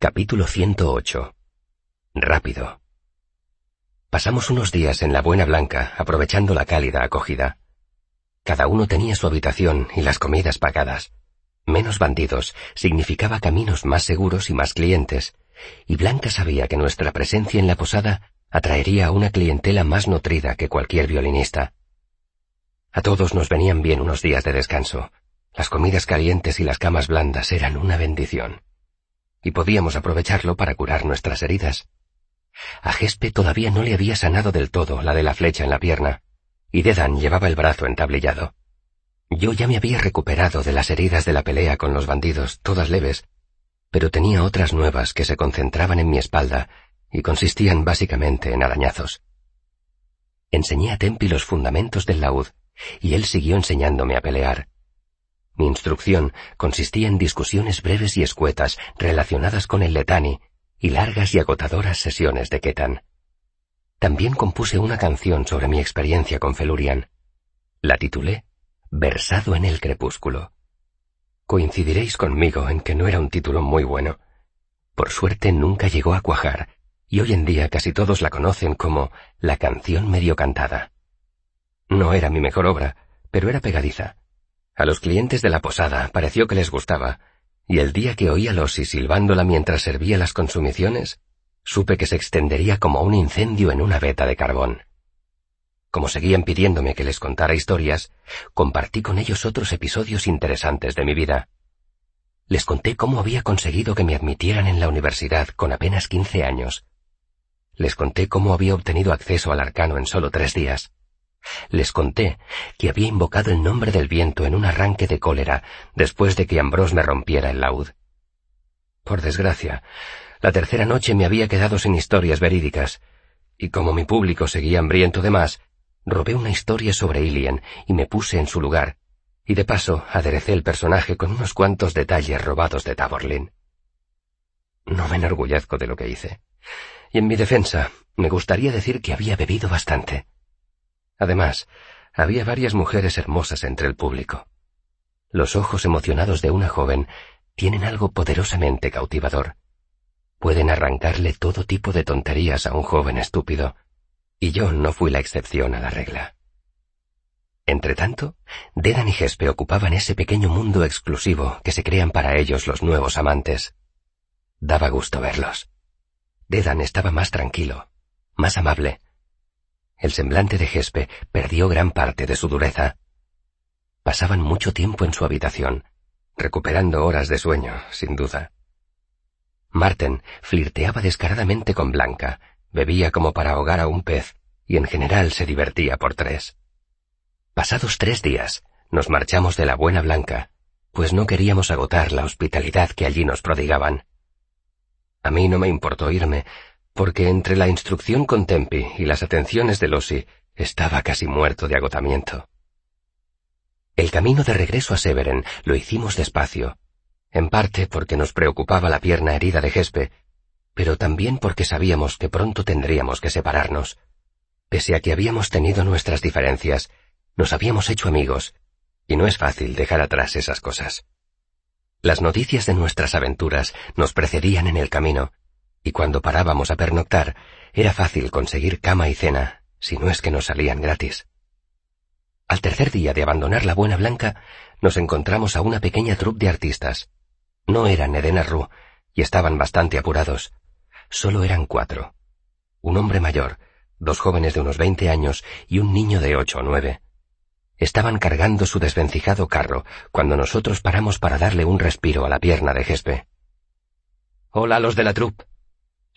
Capítulo 108. Rápido. Pasamos unos días en la Buena Blanca, aprovechando la cálida acogida. Cada uno tenía su habitación y las comidas pagadas. Menos bandidos significaba caminos más seguros y más clientes, y Blanca sabía que nuestra presencia en la posada atraería a una clientela más nutrida que cualquier violinista. A todos nos venían bien unos días de descanso. Las comidas calientes y las camas blandas eran una bendición. Y podíamos aprovecharlo para curar nuestras heridas. A Gespe todavía no le había sanado del todo la de la flecha en la pierna, y Dedan llevaba el brazo entablillado. Yo ya me había recuperado de las heridas de la pelea con los bandidos, todas leves, pero tenía otras nuevas que se concentraban en mi espalda y consistían básicamente en arañazos. Enseñé a Tempi los fundamentos del laúd, y él siguió enseñándome a pelear. Mi instrucción consistía en discusiones breves y escuetas relacionadas con el letani y largas y agotadoras sesiones de Ketan. También compuse una canción sobre mi experiencia con Felurian. La titulé Versado en el crepúsculo. Coincidiréis conmigo en que no era un título muy bueno. Por suerte nunca llegó a cuajar, y hoy en día casi todos la conocen como la canción medio cantada. No era mi mejor obra, pero era pegadiza. A los clientes de la posada pareció que les gustaba, y el día que oí a Losi silbándola mientras servía las consumiciones, supe que se extendería como un incendio en una veta de carbón. Como seguían pidiéndome que les contara historias, compartí con ellos otros episodios interesantes de mi vida. Les conté cómo había conseguido que me admitieran en la universidad con apenas quince años. Les conté cómo había obtenido acceso al arcano en solo tres días. Les conté que había invocado el nombre del viento en un arranque de cólera después de que Ambrose me rompiera el laúd. Por desgracia, la tercera noche me había quedado sin historias verídicas, y como mi público seguía hambriento de más, robé una historia sobre Ilian y me puse en su lugar, y de paso aderecé el personaje con unos cuantos detalles robados de Taborlin. No me enorgullezco de lo que hice. Y en mi defensa, me gustaría decir que había bebido bastante. Además, había varias mujeres hermosas entre el público. Los ojos emocionados de una joven tienen algo poderosamente cautivador. Pueden arrancarle todo tipo de tonterías a un joven estúpido, y yo no fui la excepción a la regla. Entretanto, Dedan y Gespe ocupaban ese pequeño mundo exclusivo que se crean para ellos los nuevos amantes. Daba gusto verlos. Dedan estaba más tranquilo, más amable, el semblante de Gespe perdió gran parte de su dureza. Pasaban mucho tiempo en su habitación, recuperando horas de sueño, sin duda. Marten flirteaba descaradamente con Blanca, bebía como para ahogar a un pez, y en general se divertía por tres. Pasados tres días, nos marchamos de la Buena Blanca, pues no queríamos agotar la hospitalidad que allí nos prodigaban. A mí no me importó irme, porque entre la instrucción con Tempi y las atenciones de Losi estaba casi muerto de agotamiento. El camino de regreso a Severen lo hicimos despacio, en parte porque nos preocupaba la pierna herida de Gespe, pero también porque sabíamos que pronto tendríamos que separarnos. Pese a que habíamos tenido nuestras diferencias, nos habíamos hecho amigos, y no es fácil dejar atrás esas cosas. Las noticias de nuestras aventuras nos precedían en el camino, y cuando parábamos a pernoctar era fácil conseguir cama y cena, si no es que nos salían gratis. Al tercer día de abandonar la Buena Blanca, nos encontramos a una pequeña troupe de artistas. No eran Edena Rue, y estaban bastante apurados. Solo eran cuatro. Un hombre mayor, dos jóvenes de unos veinte años y un niño de ocho o nueve. Estaban cargando su desvencijado carro cuando nosotros paramos para darle un respiro a la pierna de Gespe. Hola los de la troupe,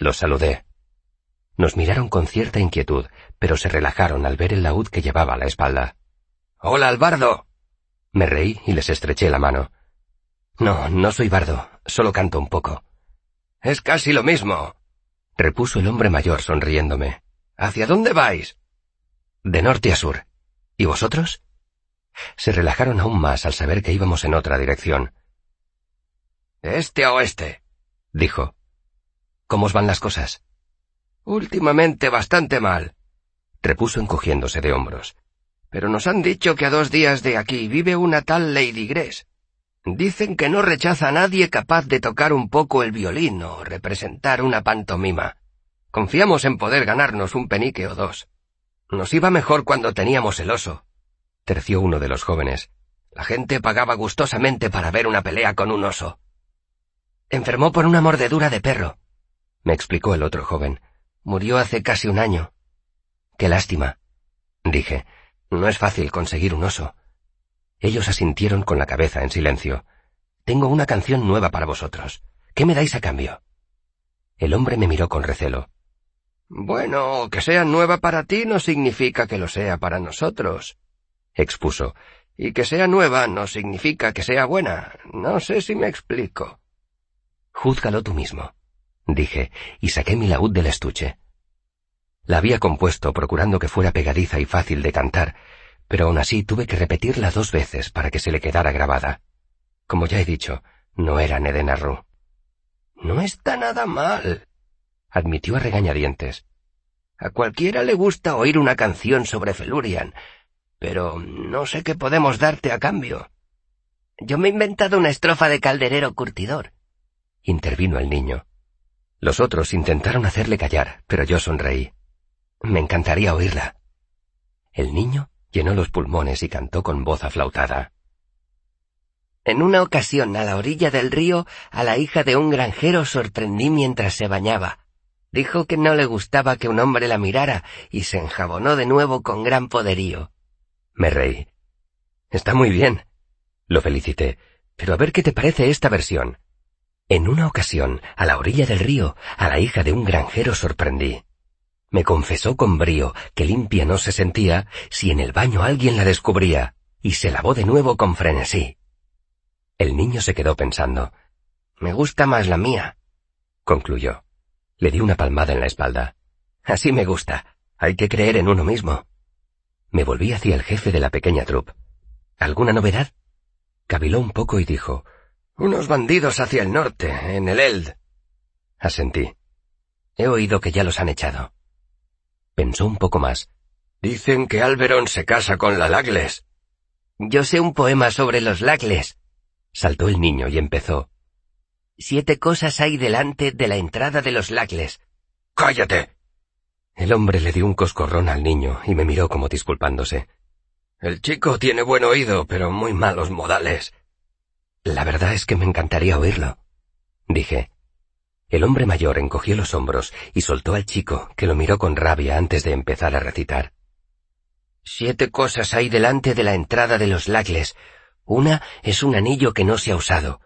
los saludé. Nos miraron con cierta inquietud, pero se relajaron al ver el laúd que llevaba a la espalda. Hola, Albardo. Me reí y les estreché la mano. No, no soy bardo, solo canto un poco. Es casi lo mismo, repuso el hombre mayor sonriéndome. ¿Hacia dónde vais? De norte a sur. ¿Y vosotros? Se relajaron aún más al saber que íbamos en otra dirección. este a oeste, dijo. ¿Cómo os van las cosas? Últimamente bastante mal, repuso encogiéndose de hombros. Pero nos han dicho que a dos días de aquí vive una tal Lady Gress. Dicen que no rechaza a nadie capaz de tocar un poco el violín o representar una pantomima. Confiamos en poder ganarnos un penique o dos. Nos iba mejor cuando teníamos el oso. Terció uno de los jóvenes. La gente pagaba gustosamente para ver una pelea con un oso. Enfermó por una mordedura de perro, me explicó el otro joven. Murió hace casi un año. Qué lástima, dije. No es fácil conseguir un oso. Ellos asintieron con la cabeza en silencio. Tengo una canción nueva para vosotros. ¿Qué me dais a cambio? El hombre me miró con recelo. Bueno, que sea nueva para ti no significa que lo sea para nosotros, expuso. Y que sea nueva no significa que sea buena. No sé si me explico. Júzgalo tú mismo, dije, y saqué mi laúd del estuche. La había compuesto procurando que fuera pegadiza y fácil de cantar, pero aún así tuve que repetirla dos veces para que se le quedara grabada. Como ya he dicho, no era Nedenarru. No está nada mal, admitió a regañadientes. A cualquiera le gusta oír una canción sobre Felurian, pero no sé qué podemos darte a cambio. Yo me he inventado una estrofa de calderero curtidor, intervino el niño. Los otros intentaron hacerle callar, pero yo sonreí. Me encantaría oírla. El niño llenó los pulmones y cantó con voz aflautada. En una ocasión, a la orilla del río, a la hija de un granjero sorprendí mientras se bañaba. Dijo que no le gustaba que un hombre la mirara y se enjabonó de nuevo con gran poderío. Me reí. Está muy bien. Lo felicité. Pero a ver qué te parece esta versión. En una ocasión, a la orilla del río, a la hija de un granjero sorprendí. Me confesó con brío que limpia no se sentía si en el baño alguien la descubría, y se lavó de nuevo con frenesí. El niño se quedó pensando. Me gusta más la mía, concluyó. Le di una palmada en la espalda. Así me gusta. Hay que creer en uno mismo. Me volví hacia el jefe de la pequeña troupe. ¿Alguna novedad? Caviló un poco y dijo, Unos bandidos hacia el norte, en el Eld. Asentí. He oído que ya los han echado. Pensó un poco más. Dicen que Alberon se casa con la Lagles. Yo sé un poema sobre los Lagles. Saltó el niño y empezó. Siete cosas hay delante de la entrada de los Lagles. ¡Cállate! El hombre le dio un coscorrón al niño y me miró como disculpándose. El chico tiene buen oído, pero muy malos modales. La verdad es que me encantaría oírlo, dije. El hombre mayor encogió los hombros y soltó al chico, que lo miró con rabia antes de empezar a recitar. Siete cosas hay delante de la entrada de los lagles. Una es un anillo que no se ha usado.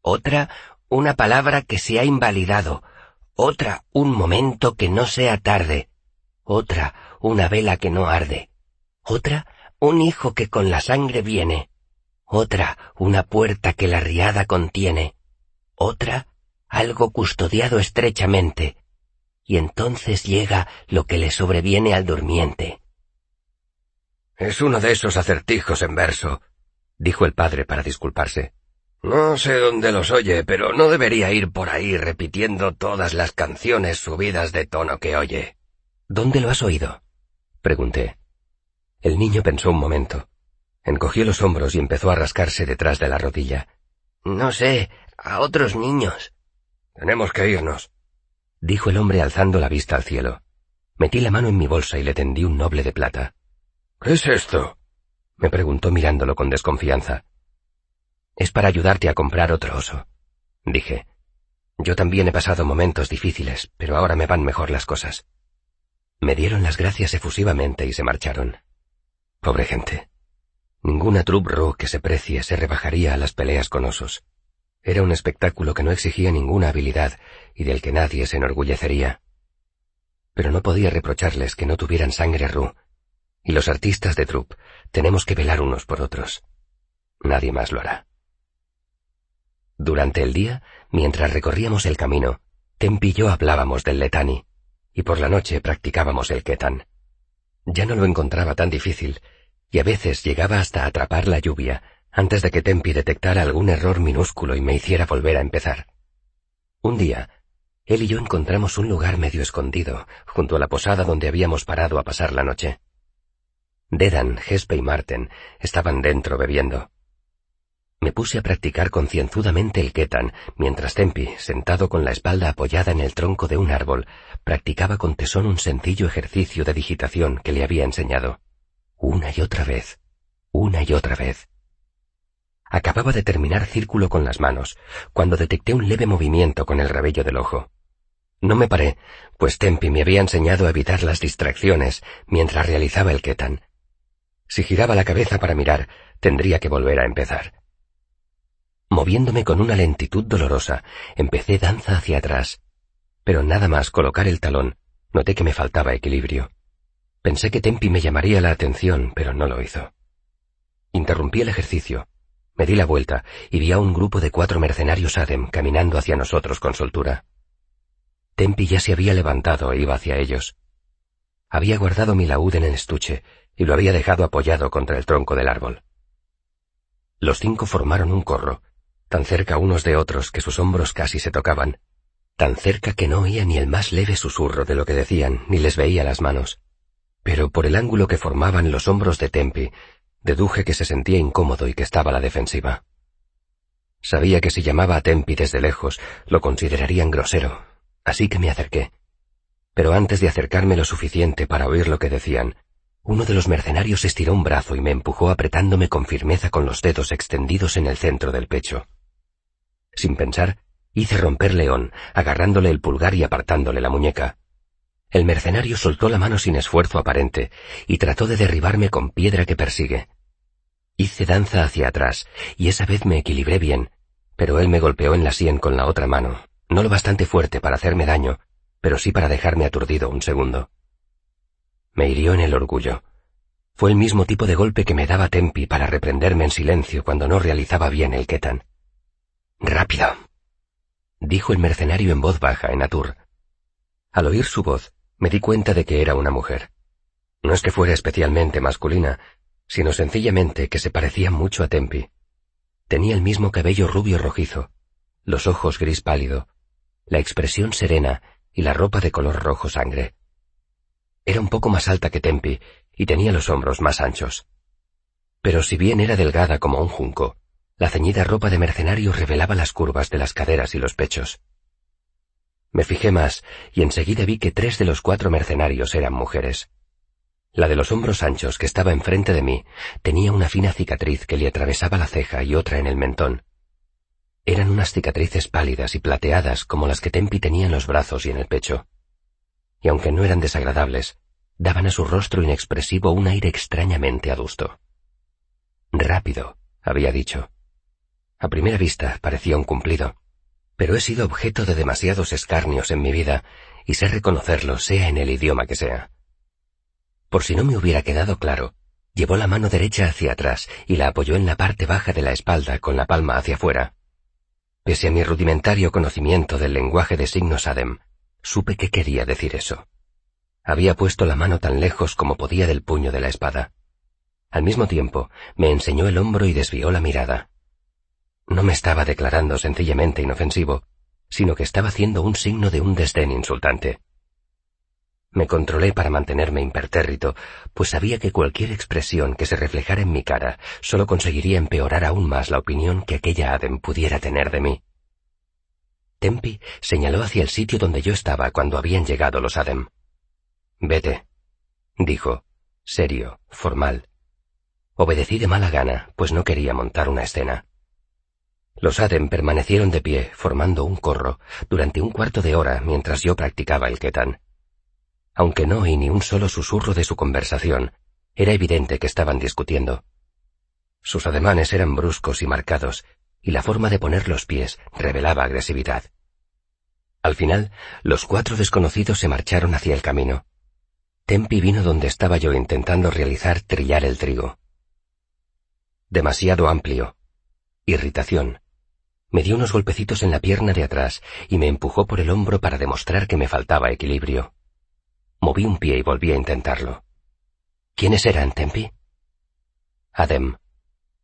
Otra, una palabra que se ha invalidado. Otra, un momento que no sea tarde. Otra, una vela que no arde. Otra, un hijo que con la sangre viene. Otra, una puerta que la riada contiene. Otra, algo custodiado estrechamente, y entonces llega lo que le sobreviene al durmiente. Es uno de esos acertijos en verso, dijo el padre para disculparse. No sé dónde los oye, pero no debería ir por ahí repitiendo todas las canciones subidas de tono que oye. ¿Dónde lo has oído? pregunté. El niño pensó un momento. Encogió los hombros y empezó a rascarse detrás de la rodilla. No sé, a otros niños. Tenemos que irnos, dijo el hombre alzando la vista al cielo. Metí la mano en mi bolsa y le tendí un noble de plata. ¿Qué es esto? me preguntó mirándolo con desconfianza. Es para ayudarte a comprar otro oso, dije. Yo también he pasado momentos difíciles, pero ahora me van mejor las cosas. Me dieron las gracias efusivamente y se marcharon. Pobre gente. Ninguna troupe que se precie se rebajaría a las peleas con osos. Era un espectáculo que no exigía ninguna habilidad y del que nadie se enorgullecería. Pero no podía reprocharles que no tuvieran sangre ru, y los artistas de troupe tenemos que velar unos por otros. Nadie más lo hará. Durante el día, mientras recorríamos el camino, Tempi y yo hablábamos del letani, y por la noche practicábamos el ketan. Ya no lo encontraba tan difícil, y a veces llegaba hasta atrapar la lluvia, antes de que Tempi detectara algún error minúsculo y me hiciera volver a empezar. Un día, él y yo encontramos un lugar medio escondido, junto a la posada donde habíamos parado a pasar la noche. Dedan, Gespe y Marten estaban dentro bebiendo. Me puse a practicar concienzudamente el ketan, mientras Tempi, sentado con la espalda apoyada en el tronco de un árbol, practicaba con tesón un sencillo ejercicio de digitación que le había enseñado. Una y otra vez, una y otra vez. Acababa de terminar círculo con las manos, cuando detecté un leve movimiento con el rabillo del ojo. No me paré, pues Tempi me había enseñado a evitar las distracciones mientras realizaba el ketan. Si giraba la cabeza para mirar, tendría que volver a empezar. Moviéndome con una lentitud dolorosa, empecé danza hacia atrás, pero nada más colocar el talón, noté que me faltaba equilibrio. Pensé que Tempi me llamaría la atención, pero no lo hizo. Interrumpí el ejercicio, me di la vuelta y vi a un grupo de cuatro mercenarios Adem caminando hacia nosotros con soltura. Tempi ya se había levantado e iba hacia ellos. Había guardado mi laúd en el estuche y lo había dejado apoyado contra el tronco del árbol. Los cinco formaron un corro, tan cerca unos de otros que sus hombros casi se tocaban, tan cerca que no oía ni el más leve susurro de lo que decían, ni les veía las manos. Pero por el ángulo que formaban los hombros de Tempi, Deduje que se sentía incómodo y que estaba a la defensiva. Sabía que si llamaba a Tempi desde lejos, lo considerarían grosero, así que me acerqué. Pero antes de acercarme lo suficiente para oír lo que decían, uno de los mercenarios estiró un brazo y me empujó apretándome con firmeza con los dedos extendidos en el centro del pecho. Sin pensar, hice romper León, agarrándole el pulgar y apartándole la muñeca. El mercenario soltó la mano sin esfuerzo aparente y trató de derribarme con piedra que persigue. Hice danza hacia atrás y esa vez me equilibré bien, pero él me golpeó en la sien con la otra mano, no lo bastante fuerte para hacerme daño, pero sí para dejarme aturdido un segundo. Me hirió en el orgullo. Fue el mismo tipo de golpe que me daba Tempi para reprenderme en silencio cuando no realizaba bien el ketan. Rápido, dijo el mercenario en voz baja en Atur. Al oír su voz, me di cuenta de que era una mujer. No es que fuera especialmente masculina, sino sencillamente que se parecía mucho a Tempi. Tenía el mismo cabello rubio rojizo, los ojos gris pálido, la expresión serena y la ropa de color rojo sangre. Era un poco más alta que Tempi y tenía los hombros más anchos. Pero si bien era delgada como un junco, la ceñida ropa de mercenario revelaba las curvas de las caderas y los pechos. Me fijé más y enseguida vi que tres de los cuatro mercenarios eran mujeres. La de los hombros anchos que estaba enfrente de mí tenía una fina cicatriz que le atravesaba la ceja y otra en el mentón. Eran unas cicatrices pálidas y plateadas como las que Tempi tenía en los brazos y en el pecho. Y aunque no eran desagradables, daban a su rostro inexpresivo un aire extrañamente adusto. Rápido, había dicho. A primera vista parecía un cumplido pero he sido objeto de demasiados escarnios en mi vida y sé reconocerlo sea en el idioma que sea. Por si no me hubiera quedado claro, llevó la mano derecha hacia atrás y la apoyó en la parte baja de la espalda con la palma hacia afuera. Pese a mi rudimentario conocimiento del lenguaje de signos Adem, supe que quería decir eso. Había puesto la mano tan lejos como podía del puño de la espada. Al mismo tiempo, me enseñó el hombro y desvió la mirada. No me estaba declarando sencillamente inofensivo, sino que estaba haciendo un signo de un desdén insultante. Me controlé para mantenerme impertérrito, pues sabía que cualquier expresión que se reflejara en mi cara solo conseguiría empeorar aún más la opinión que aquella Adem pudiera tener de mí. Tempi señaló hacia el sitio donde yo estaba cuando habían llegado los Adem. Vete, dijo, serio, formal. Obedecí de mala gana, pues no quería montar una escena. Los Adem permanecieron de pie, formando un corro, durante un cuarto de hora mientras yo practicaba el ketan. Aunque no oí ni un solo susurro de su conversación, era evidente que estaban discutiendo. Sus ademanes eran bruscos y marcados, y la forma de poner los pies revelaba agresividad. Al final, los cuatro desconocidos se marcharon hacia el camino. Tempi vino donde estaba yo intentando realizar trillar el trigo. Demasiado amplio. Irritación. Me dio unos golpecitos en la pierna de atrás y me empujó por el hombro para demostrar que me faltaba equilibrio. Moví un pie y volví a intentarlo. ¿Quiénes eran, Tempi? Adem,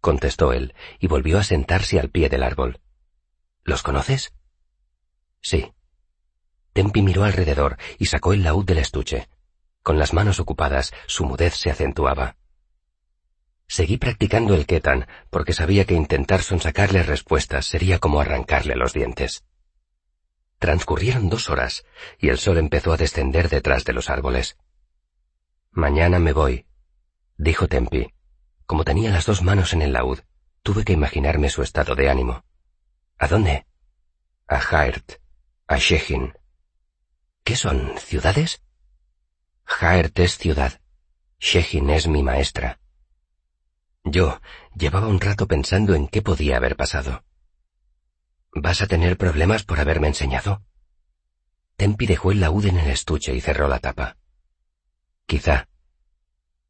contestó él, y volvió a sentarse al pie del árbol. ¿Los conoces? Sí. Tempi miró alrededor y sacó el laúd del estuche. Con las manos ocupadas, su mudez se acentuaba. Seguí practicando el ketan porque sabía que intentar sonsacarle respuestas sería como arrancarle los dientes. Transcurrieron dos horas y el sol empezó a descender detrás de los árboles. Mañana me voy, dijo Tempi. Como tenía las dos manos en el laúd, tuve que imaginarme su estado de ánimo. ¿A dónde? A Jaert, a Shechin. ¿Qué son, ciudades? Jaert es ciudad. Shechin es mi maestra. Yo llevaba un rato pensando en qué podía haber pasado. ¿Vas a tener problemas por haberme enseñado? Tempi dejó el laúd en el estuche y cerró la tapa. Quizá.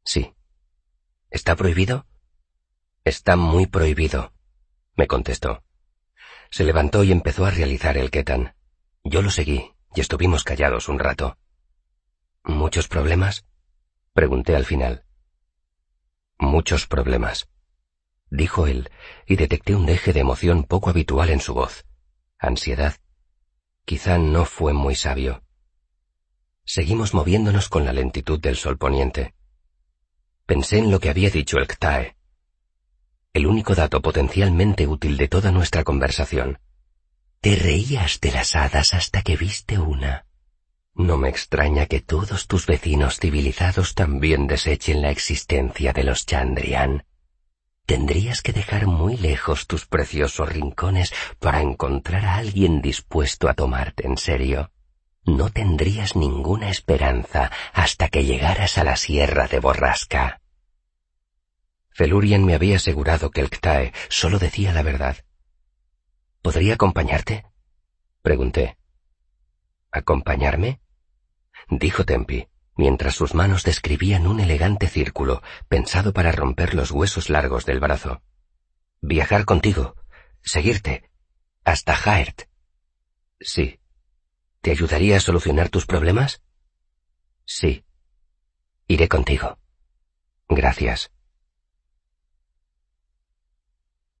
Sí. ¿Está prohibido? Está muy prohibido, me contestó. Se levantó y empezó a realizar el ketan. Yo lo seguí y estuvimos callados un rato. ¿Muchos problemas? Pregunté al final. Muchos problemas dijo él, y detecté un deje de emoción poco habitual en su voz. Ansiedad. Quizá no fue muy sabio. Seguimos moviéndonos con la lentitud del sol poniente. Pensé en lo que había dicho el Ktae. El único dato potencialmente útil de toda nuestra conversación. Te reías de las hadas hasta que viste una. No me extraña que todos tus vecinos civilizados también desechen la existencia de los Chandrian Tendrías que dejar muy lejos tus preciosos rincones para encontrar a alguien dispuesto a tomarte en serio. No tendrías ninguna esperanza hasta que llegaras a la sierra de Borrasca. Felurian me había asegurado que el Ktae solo decía la verdad. ¿Podría acompañarte? Pregunté. ¿Acompañarme? Dijo Tempi mientras sus manos describían un elegante círculo pensado para romper los huesos largos del brazo. Viajar contigo, seguirte, hasta Jaert. Sí. ¿Te ayudaría a solucionar tus problemas? Sí. Iré contigo. Gracias.